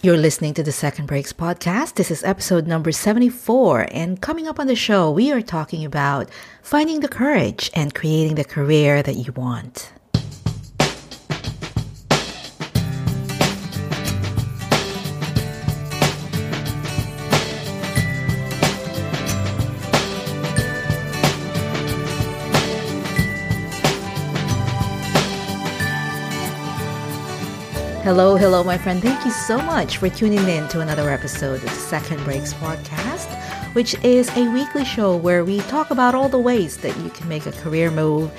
You're listening to the Second Breaks podcast. This is episode number 74. And coming up on the show, we are talking about finding the courage and creating the career that you want. Hello, hello, my friend. Thank you so much for tuning in to another episode of the Second Breaks podcast, which is a weekly show where we talk about all the ways that you can make a career move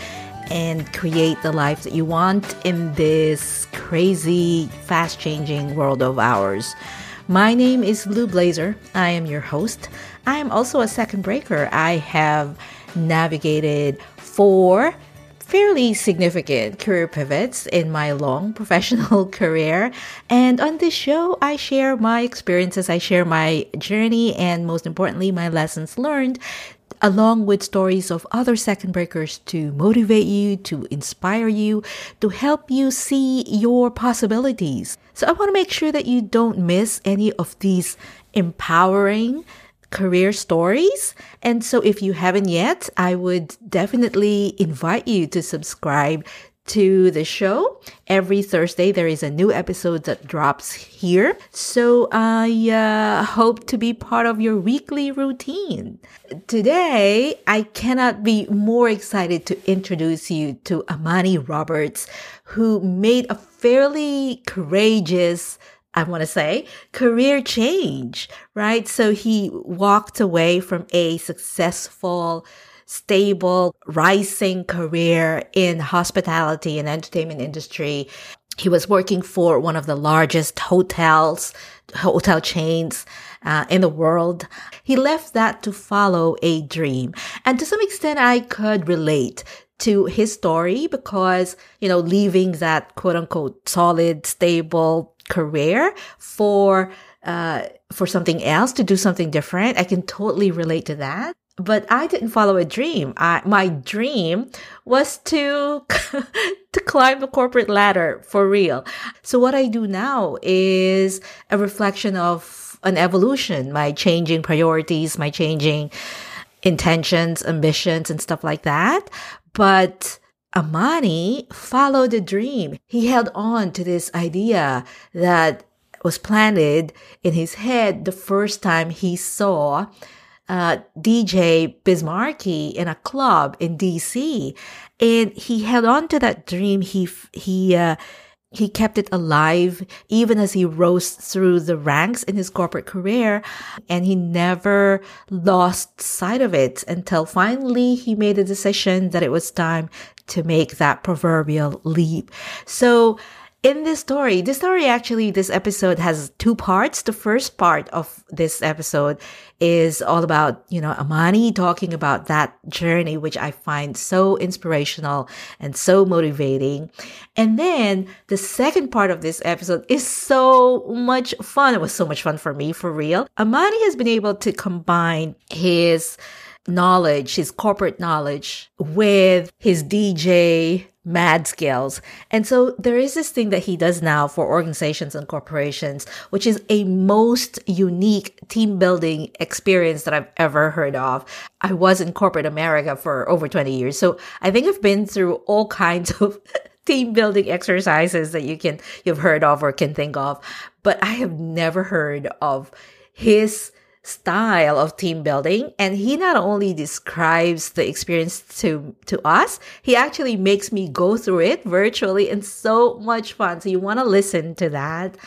and create the life that you want in this crazy, fast changing world of ours. My name is Lou Blazer. I am your host. I am also a second breaker. I have navigated four fairly significant career pivots in my long professional career. And on this show, I share my experiences, I share my journey, and most importantly, my lessons learned along with stories of other second breakers to motivate you, to inspire you, to help you see your possibilities. So I want to make sure that you don't miss any of these empowering career stories. And so if you haven't yet, I would definitely invite you to subscribe to the show. Every Thursday, there is a new episode that drops here. So I uh, hope to be part of your weekly routine. Today, I cannot be more excited to introduce you to Amani Roberts, who made a fairly courageous I want to say, career change, right? So he walked away from a successful, stable, rising career in hospitality and entertainment industry. He was working for one of the largest hotels, hotel chains uh, in the world. He left that to follow a dream. And to some extent, I could relate to his story because, you know, leaving that quote unquote solid, stable career for uh, for something else to do something different. I can totally relate to that. But I didn't follow a dream. I, my dream was to to climb the corporate ladder for real. So what I do now is a reflection of an evolution, my changing priorities, my changing intentions, ambitions, and stuff like that. But Amani followed the dream. He held on to this idea that was planted in his head the first time he saw uh, DJ Biz Markie in a club in DC, and he held on to that dream. He he uh, he kept it alive even as he rose through the ranks in his corporate career and he never lost sight of it until finally he made a decision that it was time to make that proverbial leap. So in this story, this story actually, this episode has two parts. The first part of this episode is all about, you know, Amani talking about that journey, which I find so inspirational and so motivating. And then the second part of this episode is so much fun. It was so much fun for me, for real. Amani has been able to combine his knowledge, his corporate knowledge with his DJ mad skills. And so there is this thing that he does now for organizations and corporations, which is a most unique team building experience that I've ever heard of. I was in corporate America for over 20 years. So I think I've been through all kinds of team building exercises that you can, you've heard of or can think of, but I have never heard of his style of team building and he not only describes the experience to to us he actually makes me go through it virtually and so much fun. So you want to listen to that.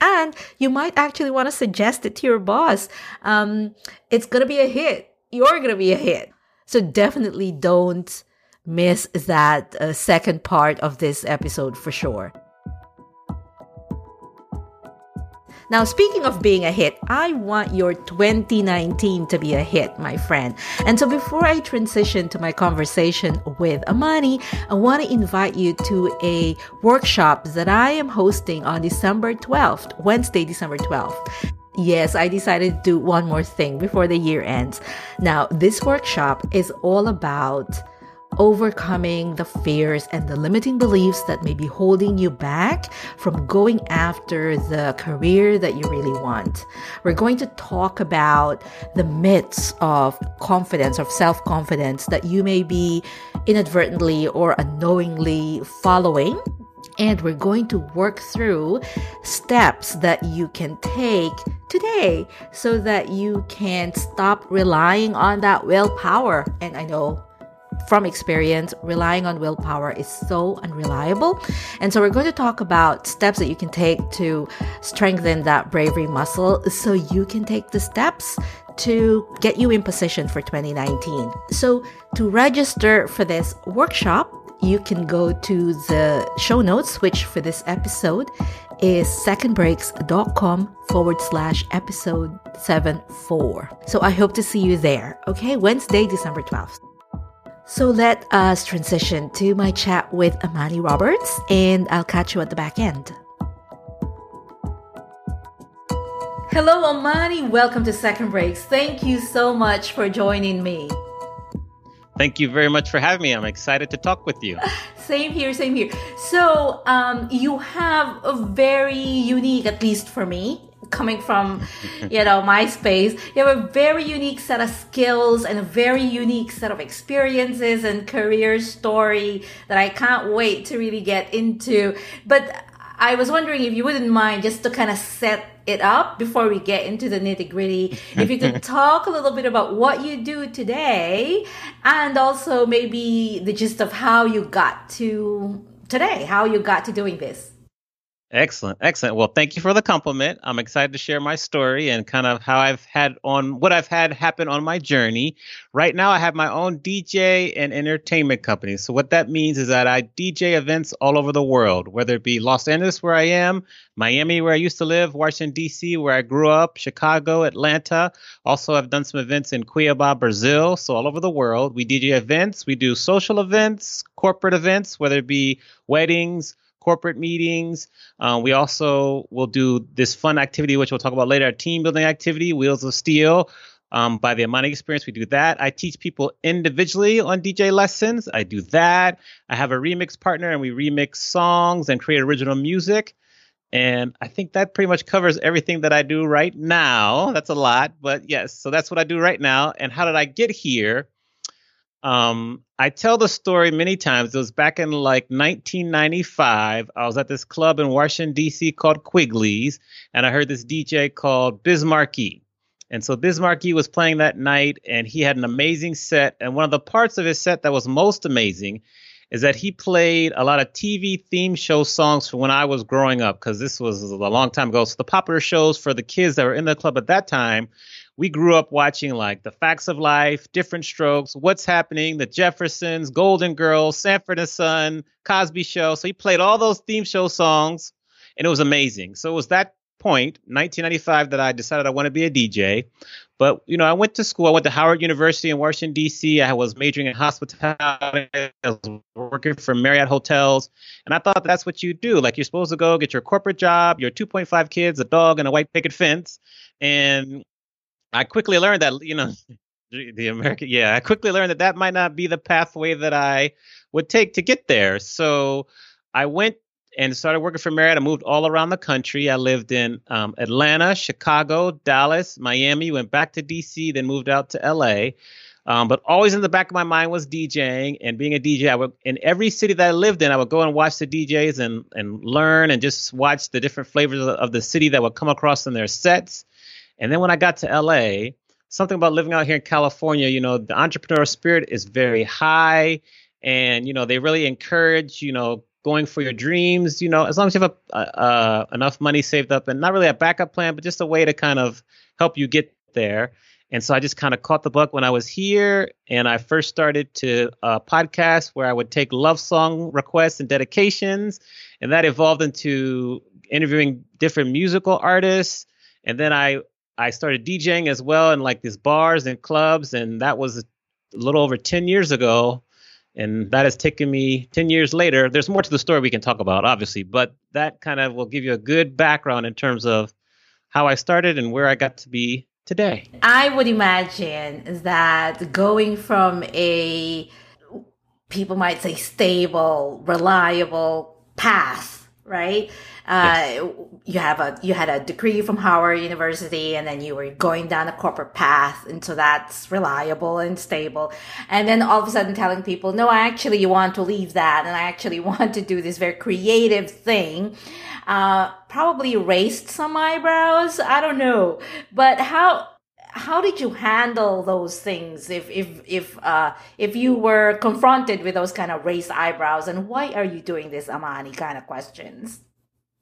And you might actually want to suggest it to your boss. Um, it's gonna be a hit. You're gonna be a hit. So definitely don't miss that uh, second part of this episode for sure Now, speaking of being a hit, I want your 2019 to be a hit, my friend. And so before I transition to my conversation with Amani, I want to invite you to a workshop that I am hosting on December 12th, Wednesday, December 12th. Yes, I decided to do one more thing before the year ends. Now, this workshop is all about overcoming the fears and the limiting beliefs that may be holding you back from going after the career that you really want. We're going to talk about the myths of confidence, of self confidence that you may be inadvertently or unknowingly following and we're going to work through steps that you can take today so that you can stop relying on that willpower. And I know from experience, relying on willpower is so unreliable. And so, we're going to talk about steps that you can take to strengthen that bravery muscle so you can take the steps to get you in position for 2019. So, to register for this workshop, you can go to the show notes, which for this episode is secondbreaks.com forward slash episode 74. So I hope to see you there. Okay, Wednesday, December 12th. So let us transition to my chat with Amani Roberts, and I'll catch you at the back end. Hello, Amani. Welcome to Second Breaks. Thank you so much for joining me. Thank you very much for having me. I'm excited to talk with you. Same here, same here. So, um, you have a very unique, at least for me, coming from, you know, my space, you have a very unique set of skills and a very unique set of experiences and career story that I can't wait to really get into. But I was wondering if you wouldn't mind just to kind of set it up before we get into the nitty gritty. If you could talk a little bit about what you do today and also maybe the gist of how you got to today, how you got to doing this. Excellent. Excellent. Well, thank you for the compliment. I'm excited to share my story and kind of how I've had on what I've had happen on my journey. Right now, I have my own DJ and entertainment company. So, what that means is that I DJ events all over the world, whether it be Los Angeles, where I am, Miami, where I used to live, Washington, D.C., where I grew up, Chicago, Atlanta. Also, I've done some events in Cuiabá, Brazil. So, all over the world, we DJ events, we do social events, corporate events, whether it be weddings, corporate meetings. Uh, we also will do this fun activity, which we'll talk about later, team building activity, Wheels of Steel. Um, by the Amani Experience, we do that. I teach people individually on DJ lessons. I do that. I have a remix partner, and we remix songs and create original music. And I think that pretty much covers everything that I do right now. That's a lot, but yes, so that's what I do right now. And how did I get here? Um, I tell the story many times. It was back in like 1995. I was at this club in Washington, D.C. called Quigley's, and I heard this DJ called Biz Markie. And so Biz Markie was playing that night, and he had an amazing set. And one of the parts of his set that was most amazing is that he played a lot of TV theme show songs from when I was growing up, because this was a long time ago. So the popular shows for the kids that were in the club at that time we grew up watching like The Facts of Life, Diff'rent Strokes, What's Happening, The Jeffersons, Golden Girls, Sanford and Son, Cosby Show. So he played all those theme show songs, and it was amazing. So it was that point, 1995, that I decided I want to be a DJ. But you know, I went to school. I went to Howard University in Washington D.C. I was majoring in hospitality. I was working for Marriott hotels, and I thought that's what you do. Like you're supposed to go get your corporate job, your 2.5 kids, a dog, and a white picket fence, and I quickly learned that you know the American yeah I quickly learned that that might not be the pathway that I would take to get there. So I went and started working for Marriott. I moved all around the country. I lived in um, Atlanta, Chicago, Dallas, Miami. Went back to DC, then moved out to LA. Um, but always in the back of my mind was DJing and being a DJ. I would in every city that I lived in, I would go and watch the DJs and and learn and just watch the different flavors of, of the city that would come across in their sets. And then when I got to LA, something about living out here in California, you know, the entrepreneurial spirit is very high and, you know, they really encourage, you know, going for your dreams, you know, as long as you have a, uh, enough money saved up and not really a backup plan, but just a way to kind of help you get there. And so I just kind of caught the bug when I was here, and I first started to uh, podcast where I would take love song requests and dedications, and that evolved into interviewing different musical artists. And then I I started DJing as well in like these bars and clubs, and that was a little over 10 years ago. And that has taken me 10 years later. There's more to the story we can talk about, obviously, but that kind of will give you a good background in terms of how I started and where I got to be today. I would imagine that going from a people might say stable, reliable path, right? Yes. Uh, you have a you had a degree from Howard University, and then you were going down a corporate path, and so that's reliable and stable. And then all of a sudden, telling people, "No, I actually want to leave that, and I actually want to do this very creative thing." Uh, probably raised some eyebrows. I don't know, but how how did you handle those things if if if uh if you were confronted with those kind of raised eyebrows and why are you doing this amani kind of questions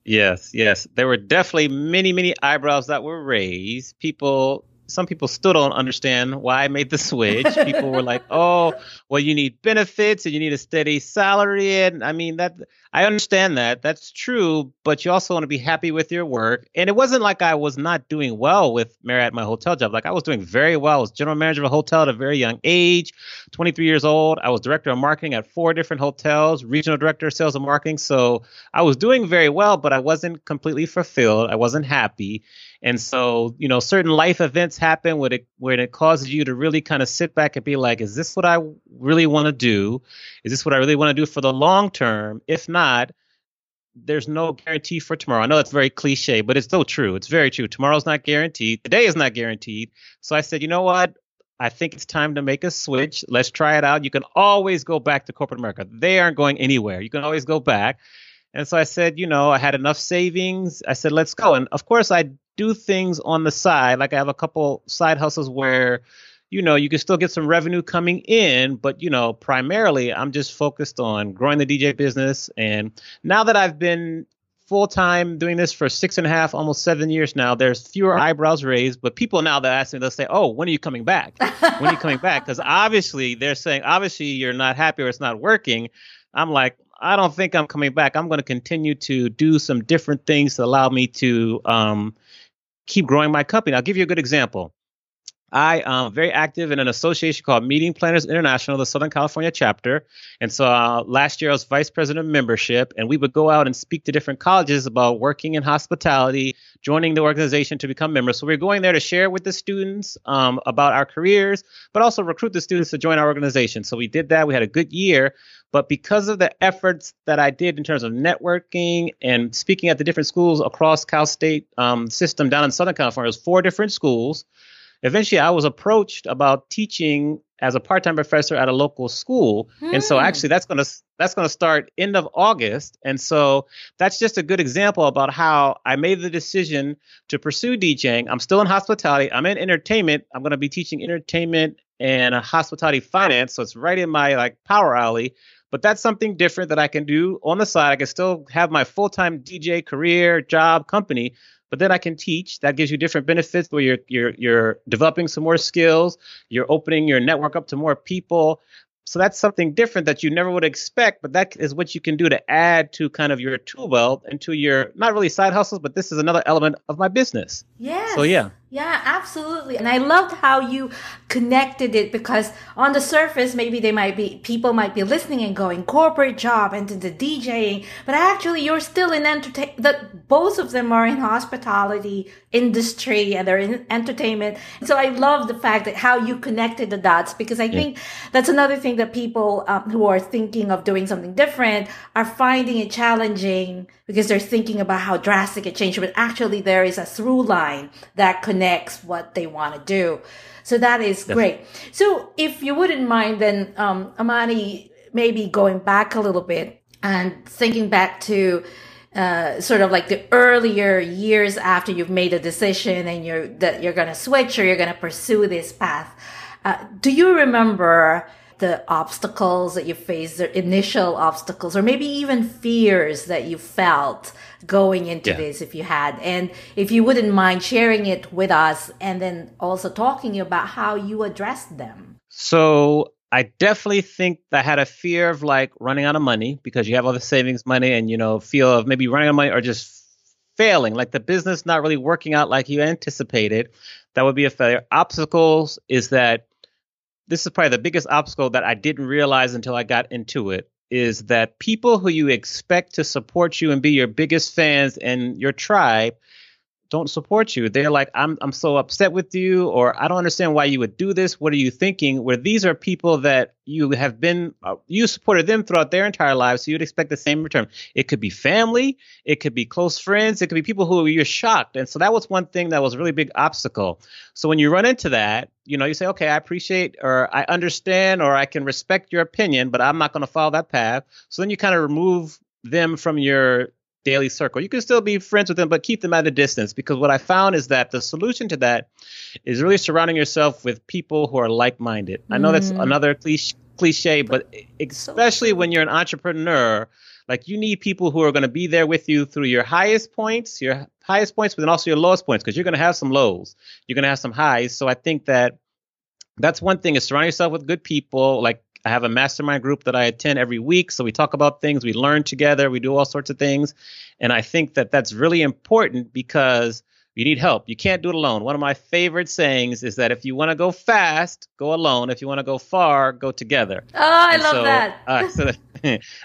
yes yes. There were definitely many many eyebrows that were raised. People some people still don't understand why I made the switch. People were like, "Oh, well, you need benefits and you need a steady salary." And I mean that I understand that. That's true, but you also want to be happy with your work. And it wasn't like I was not doing well with Marriott, my hotel job. Like I was doing very well. I was general manager of a hotel at a very young age, 23 years old. I was director of marketing at four different hotels, regional director of sales and marketing. So I was doing very well, but I wasn't completely fulfilled. I wasn't happy. And so, you know, certain life events happen where it where it causes you to really kind of sit back and be like, is this what I really want to do? Is this what I really want to do for the long term? If not, there's no guarantee for tomorrow. I know that's very cliche, but it's still true. It's very true. Tomorrow's not guaranteed. Today is not guaranteed. So I said, you know what? I think it's time to make a switch. Let's try it out. You can always go back to corporate America. They aren't going anywhere. You can always go back. And so I said, you know, I had enough savings. I said, let's go. And of course, I do things on the side. Like I have a couple side hustles where, you know, you can still get some revenue coming in, but you know, primarily I'm just focused on growing the DJ business. And now that I've been full time doing this for six and a half, almost seven years now, there's fewer eyebrows raised. But people now that ask me, they'll say, "Oh, when are you coming back? when are you coming back?" Because obviously they're saying, obviously you're not happy or it's not working. I'm like, I don't think I'm coming back. I'm going to continue to do some different things to allow me to um, keep growing my company. I'll give you a good example. I am very active in an association called Meeting Planners International, the Southern California chapter. And so uh, last year I was vice president of membership, and we would go out and speak to different colleges about working in hospitality, joining the organization to become members. So we are going there to share with the students um, about our careers, but also recruit the students to join our organization. So we did that. We had a good year. But because of the efforts that I did in terms of networking and speaking at the different schools across Cal State um, system down in Southern California, it was four different schools eventually I was approached about teaching as a part-time professor at a local school. Hmm. And so hmm. actually that's going to that's going to start end of August. And so that's just a good example about how I made the decision to pursue DJing. I'm still in hospitality. I'm in entertainment. I'm going to be teaching entertainment and hospitality finance, so it's right in my like power alley. But that's something different that I can do on the side. I can still have my full-time DJ career, job, company, but then I can teach. That gives you different benefits where you're you're you're developing some more skills, you're opening your network up to more people. So that's something different that you never would expect, but that is what you can do to add to kind of your tool belt and to your not really side hustles, but this is another element of my business. Yeah. So yeah. Yeah, absolutely. And I loved how you connected it because on the surface, maybe they might be, people might be listening and going corporate job into the DJing, but actually you're still in entertain, that both of them are in hospitality industry and they're in entertainment. So I love the fact that how you connected the dots because I yeah. think that's another thing that people um, who are thinking of doing something different are finding it challenging because they're thinking about how drastic it changed, but actually there is a through line that connects what they want to do. So that is great. So if you wouldn't mind, then um, Amani, maybe going back a little bit and thinking back to uh, sort of like the earlier years after you've made a decision and you're that you're going to switch or you're going to pursue this path. Uh, do you remember the obstacles that you faced, the initial obstacles, or maybe even fears that you felt going into yeah. this if you had? And if you wouldn't mind sharing it with us and then also talking about how you addressed them. So I definitely think I had a fear of like running out of money because you have all the savings money and, you know, feel of maybe running out of money or just failing, like the business not really working out like you anticipated. That would be a failure. Obstacles is that this is probably the biggest obstacle that I didn't realize until I got into it is that people who you expect to support you and be your biggest fans and your tribe don't support you. They're like, I'm I'm so upset with you, or I don't understand why you would do this. What are you thinking? Where these are people that you have been uh, you supported them throughout their entire lives, so you'd expect the same return. It could be family, it could be close friends, it could be people who you're shocked. And so that was one thing that was a really big obstacle. So when you run into that, you know, you say, okay, I appreciate or I understand or I can respect your opinion, but I'm not going to follow that path. So then you kind of remove them from your daily circle. You can still be friends with them, but keep them at a distance because what I found is that the solution to that is really surrounding yourself with people who are like minded. I know that's mm. another cliche, cliche but, especially when you're an entrepreneur, like you need people who are going to be there with you through your highest points, your highest points, but then also your lowest points because you're going to have some lows, you're going to have some highs. So I think that that's one thing is surround yourself with good people like I have a mastermind group that I attend every week. So we talk about things, we learn together, we do all sorts of things. And I think that that's really important because you need help. You can't do it alone. One of my favorite sayings is that if you want to go fast, go alone. If you want to go far, go together. Oh, I and love so, that. uh, so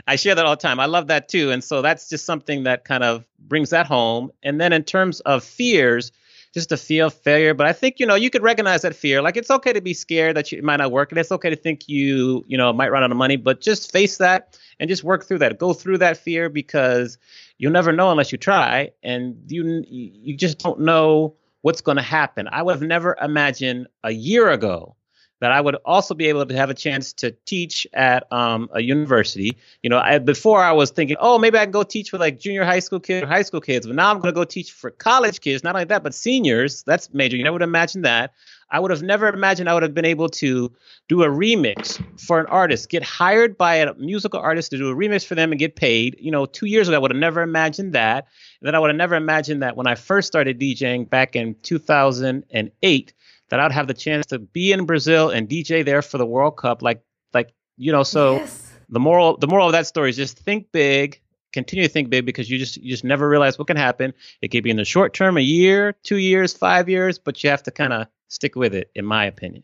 I share that all the time. I love that too. And so that's just something that kind of brings that home. And then in terms of fears, just a fear of failure. But I think, you know, you could recognize that fear. Like it's okay to be scared that you, it might not work. And it's okay to think you, you know, might run out of money, but just face that and just work through that. Go through that fear because you'll never know unless you try. And you, you just don't know what's going to happen. I would have never imagined a year ago that I would also be able to have a chance to teach at um, a university. You know, I, before I was thinking, oh, maybe I can go teach for like junior high school kids or high school kids, but now I'm going to go teach for college kids. Not only that, but seniors. That's major. You never would imagine that. I would have never imagined I would have been able to do a remix for an artist, get hired by a musical artist to do a remix for them and get paid. You know, two years ago, I would have never imagined that. And then I would have never imagined that when I first started DJing back in 2008 that I'd have the chance to be in Brazil and DJ there for the World Cup. Like, like you know, so yes. the moral the moral of that story is just think big, continue to think big because you just you just never realize what can happen. It could be in the short term, a year, two years, five years, but you have to kind of stick with it, in my opinion.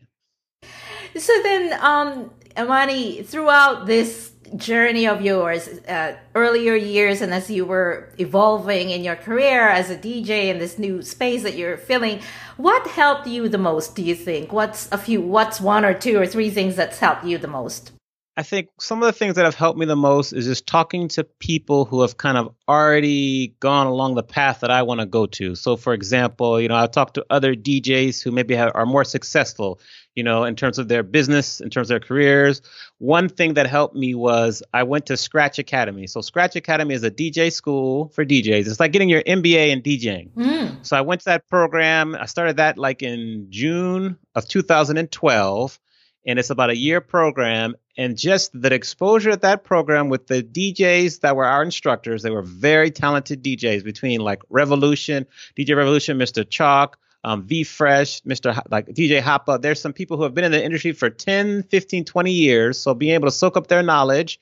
So then, um, Amani, throughout this journey of yours, uh, earlier years, and as you were evolving in your career as a DJ in this new space that you're filling, what helped you the most? Do you think? What's a few? What's one or two or three things that's helped you the most? I think some of the things that have helped me the most is just talking to people who have kind of already gone along the path that I want to go to. So, for example, you know, I talk to other DJs who maybe have, are more successful, you know, in terms of their business, in terms of their careers. One thing that helped me was I went to Scratch Academy. So, Scratch Academy is a DJ school for DJs. It's like getting your MBA in DJing. Mm. So, I went to that program. I started that like in June of 2012 and it's about a year program and just the exposure at that program with the DJs that were our instructors, they were very talented DJs between like Revolution, DJ Revolution, Mr. Choc, um, V Fresh, Mr. like DJ Hoppa. There's some people who have been in the industry for 10, 15, 20 years. So being able to soak up their knowledge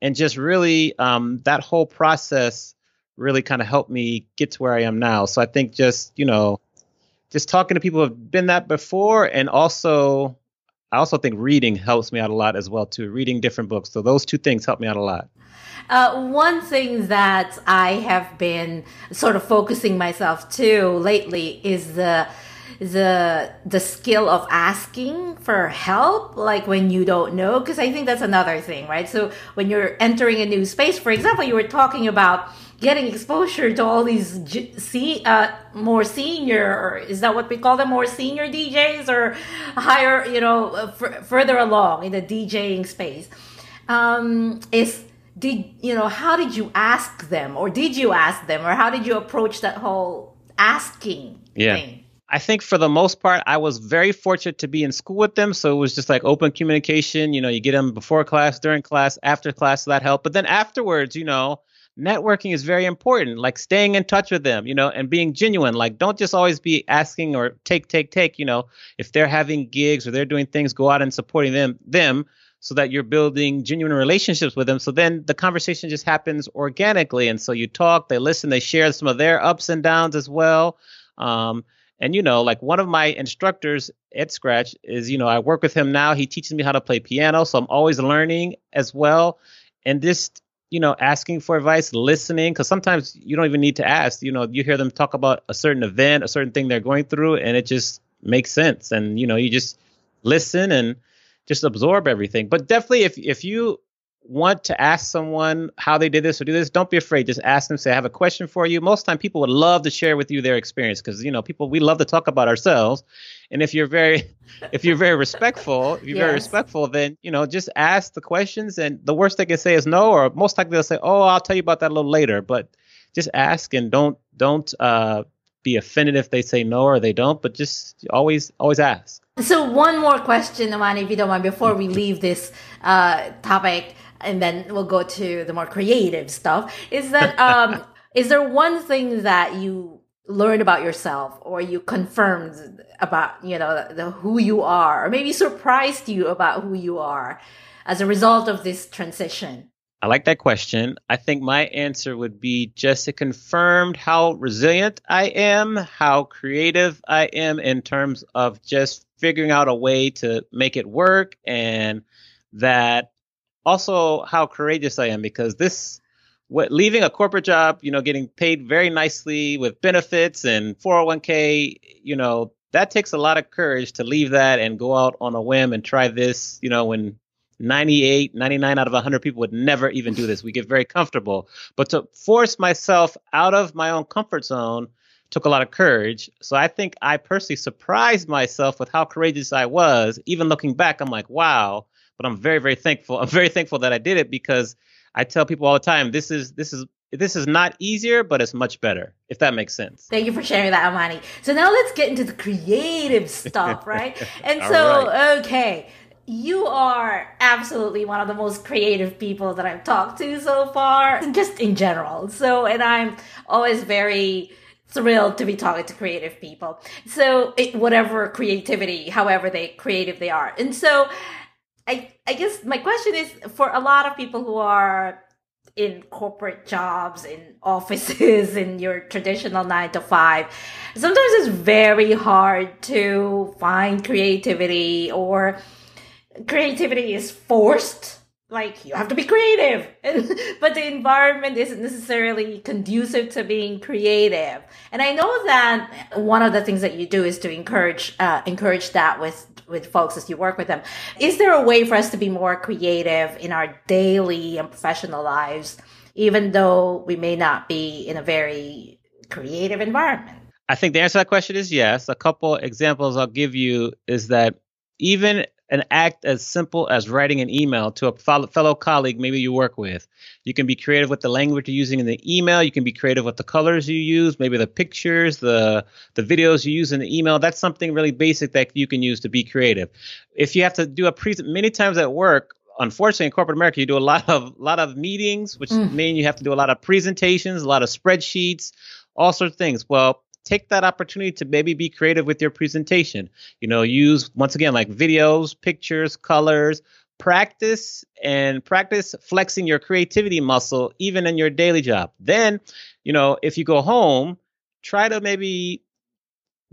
and just really um, that whole process really kind of helped me get to where I am now. So I think just, you know, just talking to people who have been that before and also I also think reading helps me out a lot as well too. Reading different books. So those two things help me out a lot. Uh, one thing that I have been sort of focusing myself to lately is the the the skill of asking for help like when you don't know because i think that's another thing right so when you're entering a new space for example you were talking about getting exposure to all these see uh, more senior is that what we call them more senior DJs or higher you know uh, f- further along in the DJing space um, is did you know how did you ask them or did you ask them or how did you approach that whole asking yeah. thing I think for the most part, I was very fortunate to be in school with them. So it was just like open communication. You know, you get them before class, during class, after class, so that helped. But then afterwards, you know, networking is very important like staying in touch with them you know and being genuine. Like don't just always be asking or take take take you know if they're having gigs or they're doing things go out and supporting them them so that you're building genuine relationships with them. So then the conversation just happens organically. And so you talk they listen they share some of their ups and downs as well. Um, and you know like one of my instructors at scratch is you know i work with him now. He teaches me how to play piano. So i'm always learning as well. And this you know, asking for advice, listening, because sometimes you don't even need to ask. You know, you hear them talk about a certain event, a certain thing they're going through, and it just makes sense. And you know, you just listen and just absorb everything. But definitely, if if you want to ask someone how they did this or do this, don't be afraid. Just ask them. Say, "I have a question for you." Most time, people would love to share with you their experience because you know, people we love to talk about ourselves. And if you're very, if you're very respectful, if you're yes. very respectful, then you know, just ask the questions. And the worst they can say is no, or most likely they'll say, "Oh, I'll tell you about that a little later." But just ask and don't don't uh, be offended if they say no or they don't. But just always always ask. So one more question, Amani, if you don't mind, before we leave this uh, topic and then we'll go to the more creative stuff is that um is there one thing that you learned about yourself or you confirmed about you know the, the, who you are or maybe surprised you about who you are as a result of this transition I like that question. I think my answer would be just it confirmed how resilient I am, how creative I am in terms of just figuring out a way to make it work, and that also how courageous I am because this what leaving a corporate job, you know, getting paid very nicely with benefits and 401k, you know, that takes a lot of courage to leave that and go out on a whim and try this, you know, when 98, 99 out of 100 people would never even do this. We get very comfortable. But to force myself out of my own comfort zone took a lot of courage. So I think I personally surprised myself with how courageous I was. Even looking back, I'm like, wow, but I'm very, very thankful. I'm very thankful that I did it because I tell people all the time, this is this is this is not easier, but it's much better, if that makes sense. Thank you for sharing that, Amani. So now let's get into the creative stuff, right? And so, right. okay, you are absolutely one of the most creative people that I've talked to so far, just in general. So, and I'm always very thrilled to be talking to creative people. So, it, whatever creativity, however they creative they are. And so, I, I guess my question is for a lot of people who are in corporate jobs, in offices, in your traditional nine to five, sometimes it's very hard to find creativity or creativity is forced. Like you have to be creative, but the environment isn't necessarily conducive to being creative. And I know that one of the things that you do is to encourage uh, encourage that with with folks as you work with them. Is there a way for us to be more creative in our daily and professional lives, even though we may not be in a very creative environment? I think the answer to that question is yes. A couple examples I'll give you is that even an act as simple as writing an email to a fellow colleague maybe you work with. You can be creative with the language you're using in the email. You can be creative with the colors you use, maybe the pictures, the the videos you use in the email. That's something really basic that you can use to be creative. If you have to do a pre many times at work, unfortunately in corporate America you do a lot of lot of meetings, which mm. mean you have to do a lot of presentations, a lot of spreadsheets, all sorts of things. Well, take that opportunity to maybe be creative with your presentation. You know, use once again like videos, pictures, colors, practice and practice flexing your creativity muscle even in your daily job. Then, you know, if you go home, try to maybe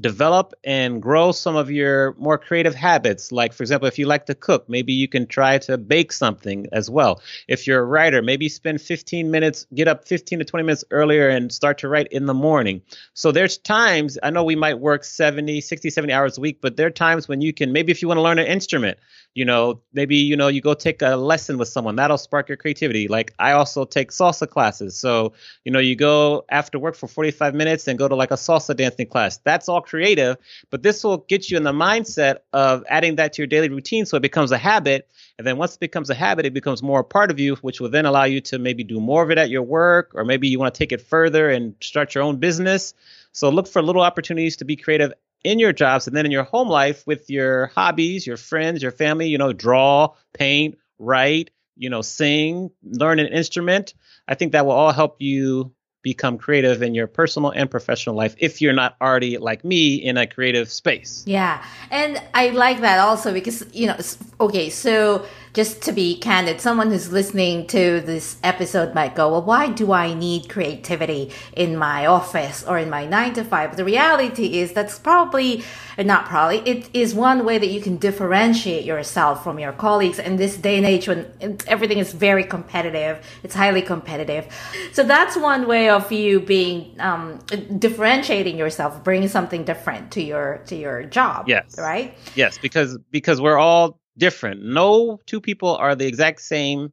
develop and grow some of your more creative habits. Like, for example, if you like to cook, maybe you can try to bake something as well. If you're a writer, maybe spend 15 minutes, get up 15 to 20 minutes earlier and start to write in the morning. So there's times, I know we might work 70, 60, 70 hours a week, but there are times when you can, maybe if you want to learn an instrument, you know, maybe, you know, you go take a lesson with someone that'll spark your creativity. Like I also take salsa classes. So, you know, you go after work for 45 minutes and go to like a salsa dancing class. That's all creative, but this will get you in the mindset of adding that to your daily routine so it becomes a habit. And then once it becomes a habit, it becomes more a part of you, which will then allow you to maybe do more of it at your work, or maybe you want to take it further and start your own business. So look for little opportunities to be creative in your jobs and then in your home life with your hobbies, your friends, your family, you know, draw, paint, write, you know, sing, learn an instrument. I think that will all help you become creative in your personal and professional life if you're not already like me in a creative space. Yeah. And I like that also because, you know, okay, so just to be candid, someone who's listening to this episode might go, well, why do I need creativity in my office or in my nine to five? But the reality is that's probably, uh, not probably, it is one way that you can differentiate yourself from your colleagues in this day and age when uh, everything is very competitive. It's highly competitive. So that's one way of you being, um, differentiating yourself, bringing something different to your, to your job. Yes. Right? Yes. Because, because we're all different. No two people are the exact same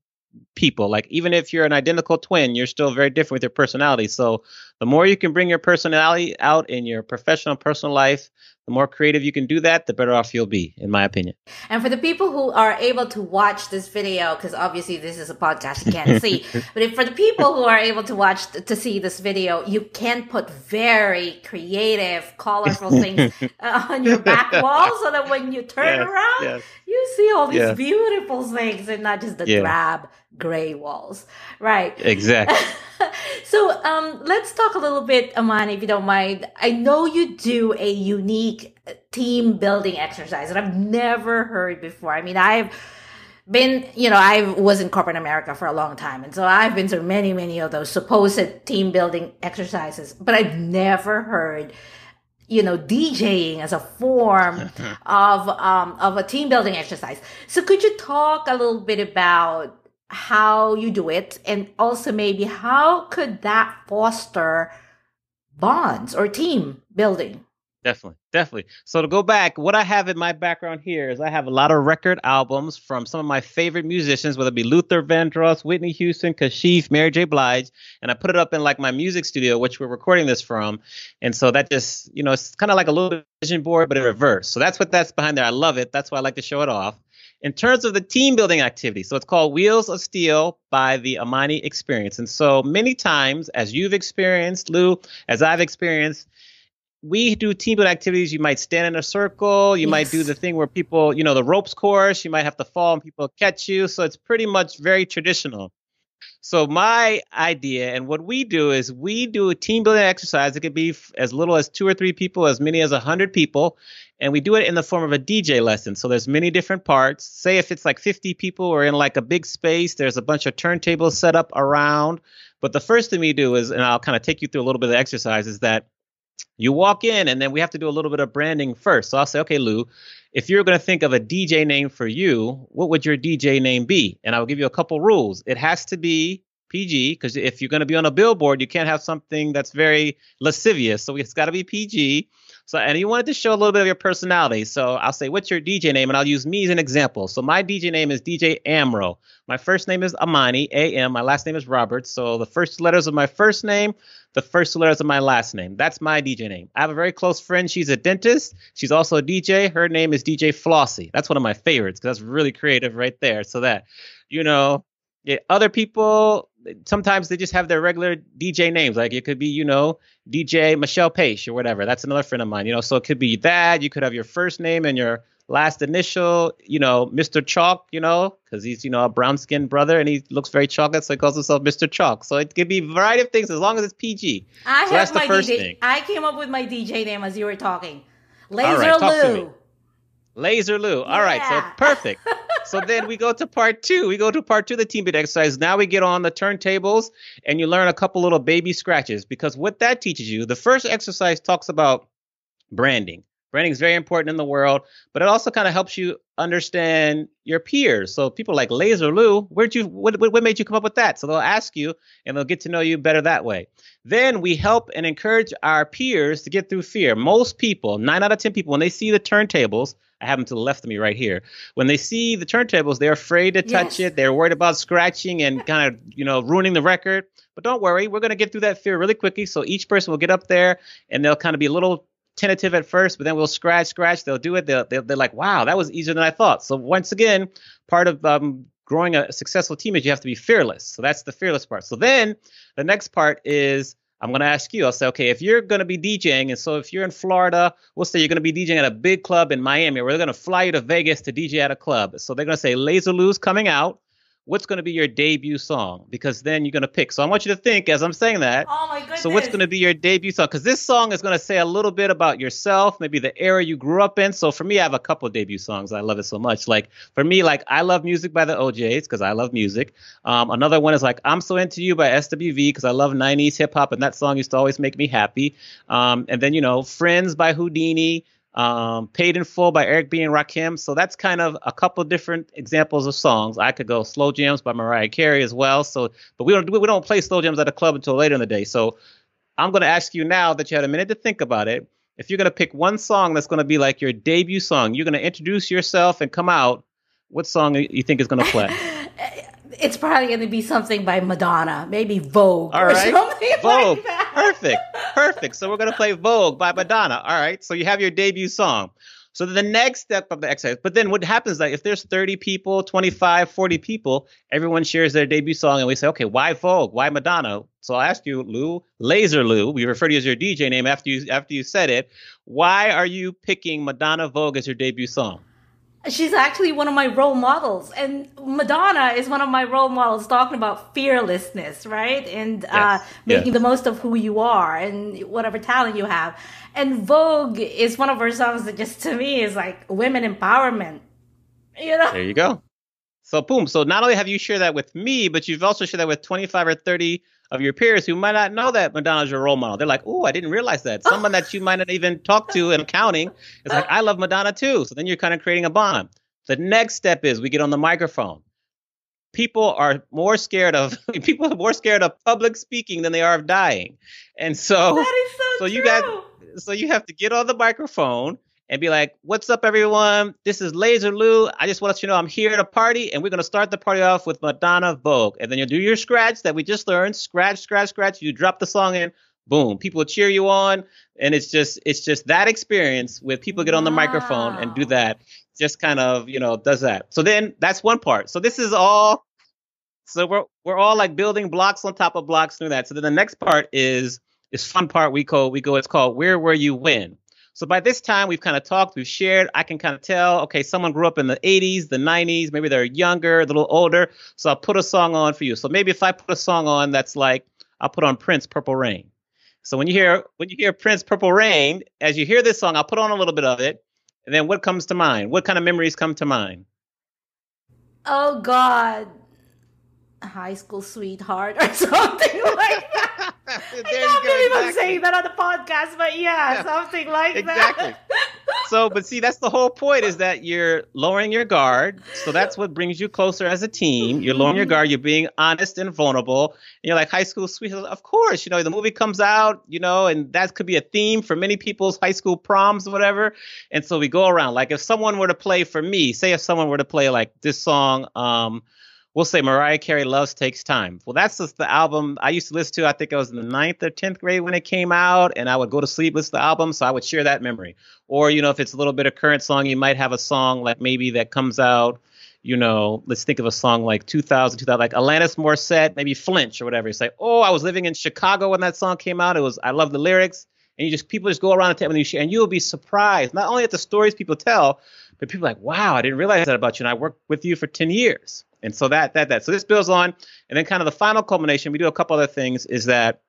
people. Like even if you're an identical twin, you're still very different with your personality. So the more you can bring your personality out in your professional personal life, the more creative you can do that, the better off you'll be, in my opinion. And for the people who are able to watch this video, because obviously this is a podcast you can't see, but if, for the people who are able to watch to see this video, you can put very creative, colorful things uh, on your back wall, so that when you turn yes, around, yes. You see all these yes. beautiful things and not just the yeah. drab gray walls. Right. Exactly. so um, let's talk a little bit, Amani, if you don't mind. I know you do a unique team building exercise that I've never heard before. I mean, I've been, you know, I was in corporate America for a long time. And so I've been through many, many of those supposed team building exercises, but I've never heard you know DJing as a form of um, of a team building exercise. So could you talk a little bit about how you do it and also maybe how could that foster bonds or team building definitely definitely. So to go back what i have in my background here is i have a lot of record albums from some of my favorite musicians whether it be luther vandross whitney houston kashif mary j. Blige and i put it up in like my music studio which we're recording this from. And so that just you know it's kind of like a little vision board but in reverse. So that's what that's behind there. I love it. That's why i like to show it off. In terms of the team building activity. So it's called Wheels of Steel by the Amani Experience. And so many times, as you've experienced, Lou, as I've experienced, we do team building activities. You might stand in a circle. You yes. might do the thing where people, you know, the ropes course. You might have to fall and people catch you. So it's pretty much very traditional. So my idea and what we do is we do a team building exercise. It could be as little as two or three people, as many as a hundred people, and we do it in the form of a DJ lesson. So there's many different parts. Say if it's like 50 people or in like a big space, there's a bunch of turntables set up around. But the first thing we do is, and I'll kind of take you through a little bit of the exercise, is that you walk in and then we have to do a little bit of branding first. So I'll say, okay, Lou, if you're going to think of a DJ name for you, what would your DJ name be? And I'll give you a couple rules. It has to be PG because if you're going to be on a billboard, you can't have something that's very lascivious. So it's got to be PG. So, and you wanted to show a little bit of your personality. So I'll say, what's your DJ name? And I'll use me as an example. So my DJ name is DJ Amro. My first name is Amani, A-M. My last name is Roberts. So the first letters of my first name, the first two letters of my last name. That's my DJ name. I have a very close friend. She's a dentist. She's also a DJ. Her name is DJ Flossie. That's one of my favorites because that's really creative right there. So that, you know, yeah, other people sometimes they just have their regular DJ names. Like it could be, you know, DJ Michelle Page or whatever. That's another friend of mine. You know, so it could be that. You could have your first name and your last initial. You know, Mr. Choc. You know, because he's you know a brown skinned brother and he looks very chocolate, so he calls himself Mr. Choc. So it could be a variety of things as long as it's PG. I so have my DJ. Thing. I came up with my DJ name as you were talking. Laser right, Lou. Laser Lou. All yeah. right, so perfect. so then we go to part two. We go to part two of the team beat exercise. Now we get on the turntables and you learn a couple little baby scratches because what that teaches you, the first exercise talks about branding. Branding is very important in the world, but it also kind of helps you understand your peers. So people like Laser Lou, where'd you what, what made you come up with that? So they'll ask you and they'll get to know you better that way. Then we help and encourage our peers to get through fear. Most people, nine out of ten people, when they see the turntables, I have them to the left of me right here. When they see the turntables, they're afraid to touch yes. it. They're worried about scratching and kind of, you know, ruining the record. But don't worry, we're going to get through that fear really quickly. So each person will get up there and they'll kind of be a little tentative at first, but then we'll scratch, scratch. They'll do it. They'll, they're, they're like, wow, that was easier than I thought. So once again, part of um, growing a successful team is you have to be fearless. So that's the fearless part. So then the next part is I'm going to ask you. I'll say, okay, if you're going to be DJing, and so if you're in Florida, we'll say you're going to be DJing at a big club in Miami, we're going to fly you to Vegas to DJ at a club. So they're going to say Laser Lou's coming out. What's going to be your debut song? Because then you're going to pick. So I want you to think as I'm saying that. Oh my goodness. So what's going to be your debut song? Because this song is going to say a little bit about yourself, maybe the era you grew up in. So for me, I have a couple debut songs. I love it so much. Like for me, like I love music by the O'Jays because I love music. Um, another one is like I'm so into you by SWV because I love 90s hip hop and that song used to always make me happy. Um, and then you know Friends by Whodini um, Paid in Full by Eric B. and Rakim. So that's kind of a couple different examples of songs. I could go Slow Jams by Mariah Carey as well. So, but we don't we don't play Slow Jams at a club until later in the day. So I'm going to ask you now that you had a minute to think about it. If you're going to pick one song that's going to be like your debut song, you're going to introduce yourself and come out. What song you think is going to play? it's probably going to be something by Madonna, maybe Vogue. All right, Vogue. Like Perfect, perfect. So we're going to play Vogue by Madonna. All right. So you have your debut song. So the next step of the exercise, but then what happens is like if there's 30 people, 25, 40 people, everyone shares their debut song and we say, okay, why Vogue? Why Madonna? So I'll ask you, Lou, Laser Lou, we refer to you as your DJ name after you after you said it. Why are you picking Madonna Vogue as your debut song? She's actually one of my role models, and Madonna is one of my role models, talking about fearlessness, right? And uh, yes. uh, making yes. the most of who you are and whatever talent you have. And Vogue is one of her songs that just to me is like women empowerment. You know? There you go. So boom. So not only have you shared that with me, but you've also shared that with 25 or 30 of your peers who might not know that Madonna's your role model. They're like, oh, I didn't realize that. Someone that you might not even talk to in accounting is like, I love Madonna too. So then you're kind of creating a bond. The next step is we get on the microphone. People are more scared of people are more scared of public speaking than they are of dying. And so That is so, so you got so you have to get on the microphone and be like, "What's up, everyone? This is Laser Lou. I just want to let you know I'm here at a party, and we're gonna start the party off with Madonna Vogue, and then you'll do your scratch that we just learned. Scratch, scratch, scratch. You drop the song in, boom. People cheer you on, and it's just it's just that experience with people get on the wow. microphone and do that. Just kind of you know does that. So then that's one part. So this is all. So we're we're all like building blocks on top of blocks through that. So then the next part is this fun part we call we go it's called where were you when so by this time, we've kind of talked, we've shared. I can kind of tell, okay, someone grew up in the 80s, the 90s, maybe they're younger, a little older. So I'll put a song on for you. So maybe if I put a song on that's like, I'll put on Prince, Purple Rain. So when you hear when you hear Prince, Purple Rain, as you hear this song, I'll put on a little bit of it, and then what comes to mind? What kind of memories come to mind? Oh God, high school sweetheart or something like that. I can't believe exactly. I'm saying that on the podcast, but yeah, yeah. something like exactly. that. Exactly. so, but see, that's the whole point is that you're lowering your guard. So that's what brings you closer as a team. You're lowering your guard. You're being honest and vulnerable. And you're like high school sweetheart. Of course, you know the movie comes out, you know, and that could be a theme for many people's high school proms or whatever. And so we go around. Like if someone were to play for me, say if someone were to play like this song. um we'll say Mariah Carey Loves Takes Time. Well, that's just the album I used to listen to. I think I was in the ninth or 10th grade when it came out, and I would go to sleep, listen to the album, so I would share that memory. Or, you know, if it's a little bit of current song, you might have a song like maybe that comes out, you know, let's think of a song like 2000, 2000 like Alanis Morissette, maybe Flinch or whatever. You say, oh, I was living in Chicago when that song came out. It was, I love the lyrics. And you just, people just go around and tell and you share, and you'll be surprised, not only at the stories people tell, but people like, wow, I didn't realize that about you. And I worked with you for 10 years. And so that that that so this builds on, and then kind of the final culmination. We do a couple other things. Is that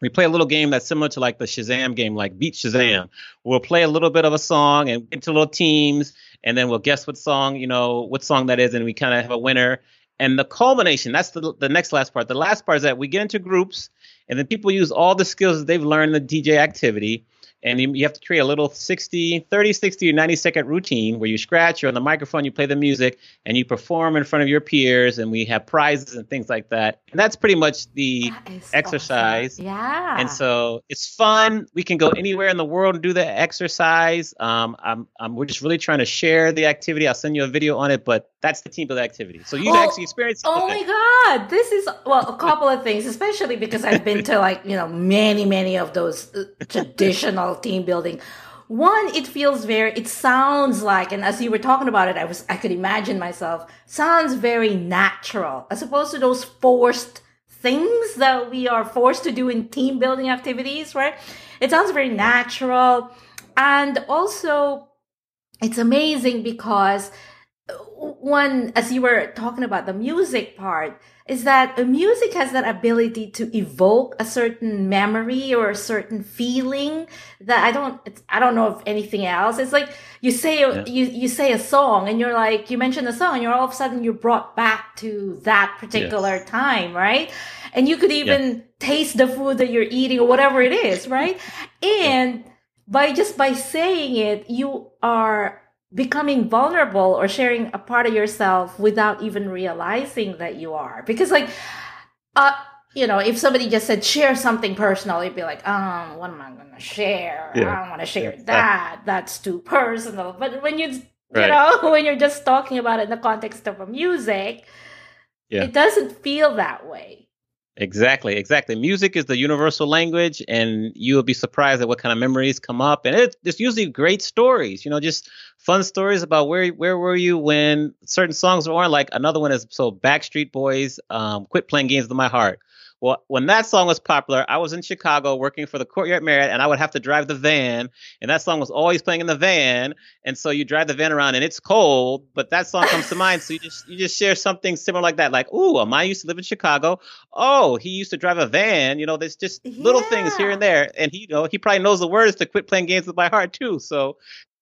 we play a little game that's similar to like the Shazam game, like Beat Shazam. We'll play a little bit of a song and into little teams, and then we'll guess what song you know what song that is, and we kind of have a winner. And the culmination, that's the the next last part. The last part is that we get into groups, and then people use all the skills that they've learned in the DJ activity and you, you, have to create a little 60 30 60 or 90 second routine where you scratch you're on the microphone you play the music and you perform in front of your peers and we have prizes and things like that. And that's pretty much the exercise awesome. yeah. And so it's fun. We can go anywhere in the world and do the exercise. Um, I'm, I'm, we're just really trying to share the activity. I'll send you a video on it but that's the team building activity. So you oh, actually experience oh my god. This is well a couple of things especially because i've been to like you know many many of those uh, traditional team building. One it feels very it sounds like and as you were talking about it i was i could imagine myself sounds very natural as opposed to those forced things that we are forced to do in team building activities right? It sounds very natural. And also it's amazing because uh, one, as you were talking about the music part, is that a music has that ability to evoke a certain memory or a certain feeling that I don't, I don't know of anything else. It's like you say, yeah. you, you say a song and you're like, you mention a song and you're all of a sudden you're brought back to that particular yes. time, right? And you could even yes. taste the food that you're eating or whatever it is, right? And by just by saying it, you are becoming vulnerable or sharing a part of yourself without even realizing that you are because like uh you know if somebody just said share something personal you'd be like um what am i going to share yeah. i don't want to share yeah. that that's too personal but when you right. you know when you're just talking about it in the context of a music yeah. it doesn't feel that way Exactly, exactly. Music is the universal language, and you'll be surprised at what kind of memories come up. And it, it's usually great stories, you know, just fun stories about where where were you when certain songs were on. Like another one is so Backstreet Boys, um, "Quit Playing Games with My Heart." Well, when that song was popular, I was in Chicago working for the Courtyard Marriott, and I would have to drive the van, and that song was always playing in the van. And so you drive the van around, and it's cold, but that song comes to mind. So you just you just share something similar like that, like, "Ooh, I used to live in Chicago. Oh, he used to drive a van. You know, there's just yeah. little things here and there, and he you know he probably knows the words to quit playing games with my heart too. So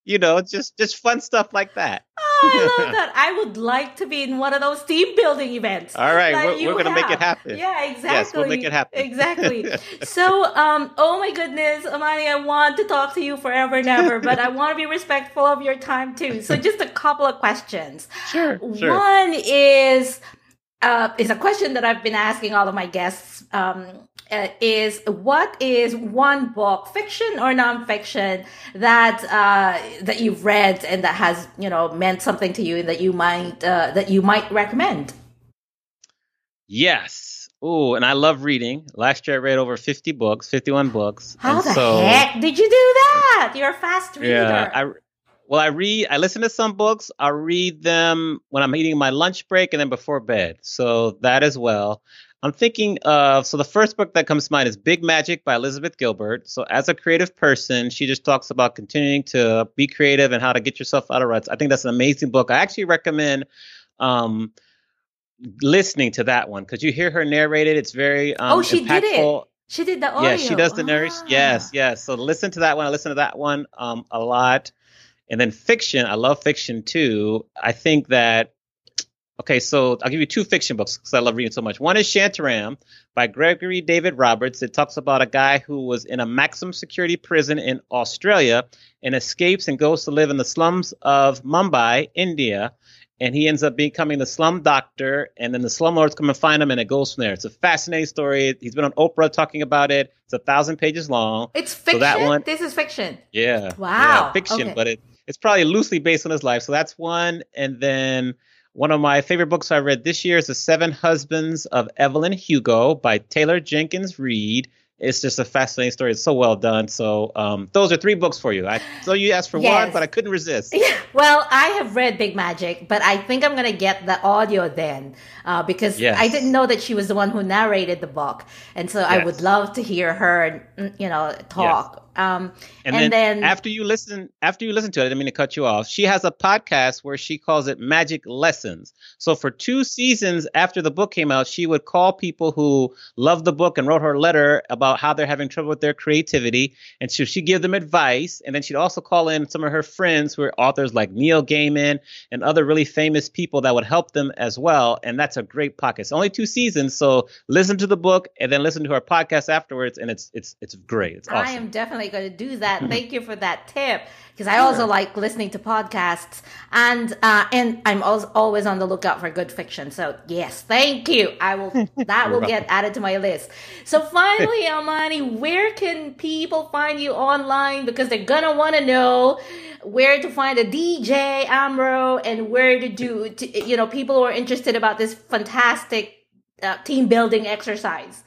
you know, just just fun stuff like that. Oh, I love that. I would like to be in one of those team building events. All right, we're, we're going to make it happen. Yeah, exactly. Yes, we'll make it happen. Exactly. so, um, oh my goodness, Amani, I want to talk to you forever and ever, but I want to be respectful of your time too. So, just a couple of questions. Sure. sure. One is uh, is a question that I've been asking all of my guests. Um, uh, is what is one book, fiction or nonfiction, that uh, that you've read and that has you know meant something to you and that you might uh, that you might recommend? Yes. Oh, and I love reading. Last year I read over fifty books, fifty-one books. How the so, heck did you do that? You're a fast reader. Yeah, I, well, I read, I listen to some books. I read them when I'm eating my lunch break and then before bed. So that as well. I'm thinking of so the first book that comes to mind is Big Magic by Elizabeth Gilbert. So as a creative person, she just talks about continuing to be creative and how to get yourself out of ruts. I think that's an amazing book. I actually recommend um, listening to that one because you hear her narrate it. It's very um, oh, she impactful. did it. She did the audio. Yeah, she does the narration. Ah. Yes, yes. So listen to that one. I listen to that one um, a lot. And then fiction, I love fiction too. I think that Okay, so I'll give you two fiction books because I love reading so much. One is Shantaram by Gregory David Roberts. It talks about a guy who was in a maximum security prison in Australia and escapes and goes to live in the slums of Mumbai, India. And he ends up becoming the slum doctor, and then the slumlords come and find him, and it goes from there. It's a fascinating story. He's been on Oprah talking about it. It's a thousand pages long. It's fiction. So that one, this is fiction. Yeah. Wow. Yeah, fiction, okay. but it, it's probably loosely based on his life. So that's one, and then one of my favorite books I read this year is The Seven Husbands of Evelyn Hugo by Taylor Jenkins Reid. It's just a fascinating story. It's so well done. So um, those are three books for you. I so you asked for yes. one, but I couldn't resist. well, I have read Big Magic, but I think I'm gonna get the audio then uh, because yes. I didn't know that she was the one who narrated the book, and so yes. I would love to hear her, you know, talk um, and, and then, then, after you listen, after you listen to it, I didn't mean to cut you off. She has a podcast where she calls it Magic Lessons. So for two seasons after the book came out, she would call people who loved the book and wrote her a letter about how they're having trouble with their creativity, and so she'd give them advice. And then she'd also call in some of her friends who are authors like Neil Gaiman and other really famous people that would help them as well. And that's a great podcast. It's only two seasons, so listen to the book and then listen to her podcast afterwards, and it's it's it's great. It's awesome. I am definitely going to do that. Thank you for that tip because I also like listening to podcasts and uh, and I'm always on the lookout for good fiction. So yes, thank you. I will that will get added to my list. So finally, Amani, where can people find you online because they're gonna want to know where to find a DJ Amro and where to do to, you know people who are interested about this fantastic uh, team building exercise.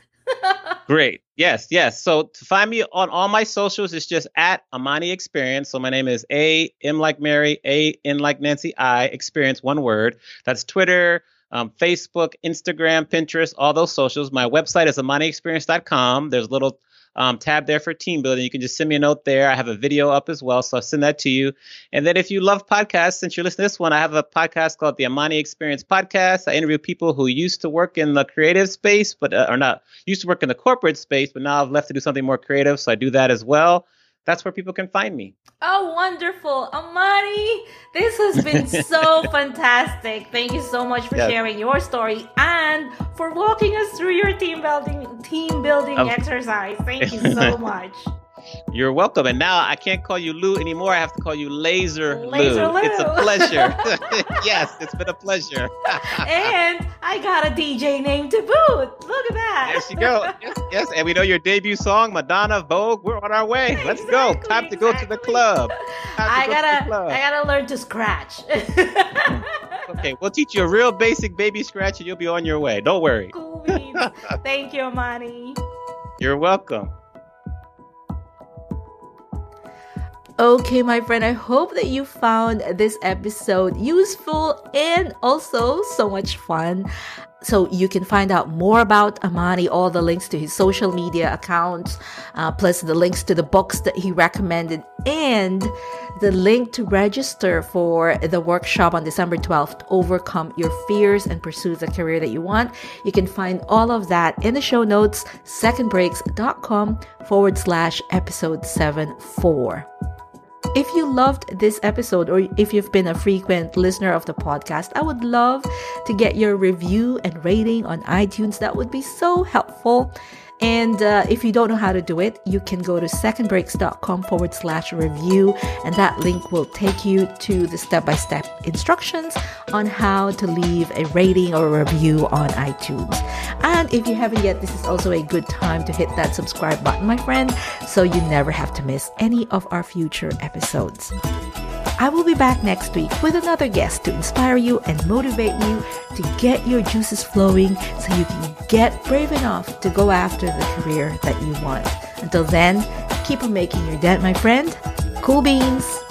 Great. Yes, yes. So to find me on all my socials, it's just at Amani Experience. So my name is A M like Mary, A N like Nancy, I Experience, one word. That's Twitter, um, Facebook, Instagram, Pinterest, all those socials. My website is AmaniExperience.com. There's a little um, tab there for team building. You can just send me a note there. I have a video up as well, so I'll send that to you. And then if you love podcasts, since you're listening to this one, I have a podcast called the Amani Experience Podcast. I interview people who used to work in the creative space, but uh, or not used to work in the corporate space, but now I've left to do something more creative. So I do that as well that's where people can find me. Oh, wonderful. Amani, this has been so fantastic. Thank you so much for sharing your story and for walking us through your team building team building um, exercise. Thank you so much. You're welcome. And now I can't call you Lou anymore. I have to call you Laser, Laser Lou. Lou. It's a pleasure. yes, it's been a pleasure. and I got a DJ name to boot. Look at that. Yes, you go. Yes, yes. And we know your debut song, Madonna Vogue. We're on our way. Let's exactly, go. Time to go to the club. I gotta, club. I gotta learn to scratch. okay, we'll teach you a real basic baby scratch, and you'll be on your way. Don't worry. Cool Thank you, Amani. You're welcome. Okay, my friend, I hope that you found this episode useful and also so much fun. So you can find out more about Amani, all the links to his social media accounts, uh, plus the links to the books that he recommended, and the link to register for the workshop on December 12th, Overcome Your Fears and Pursue the Career That You Want. You can find all of that in the show notes, secondbreaks.com forward slash episode 7 4. If you loved this episode or if you've been a frequent listener of the podcast, I would love to get your review and rating on iTunes. That would be so helpful. And uh, if you don't know how to do it, you can go to secondbreaks.com forward slash review, and that link will take you to the step by step instructions on how to leave a rating or a review on iTunes. And if you haven't yet, this is also a good time to hit that subscribe button, my friend, so you never have to miss any of our future episodes. I will be back next week with another guest to inspire you and motivate you to get your juices flowing so you can get brave enough to go after the career that you want. Until then, keep on making your dent, my friend. Cool beans.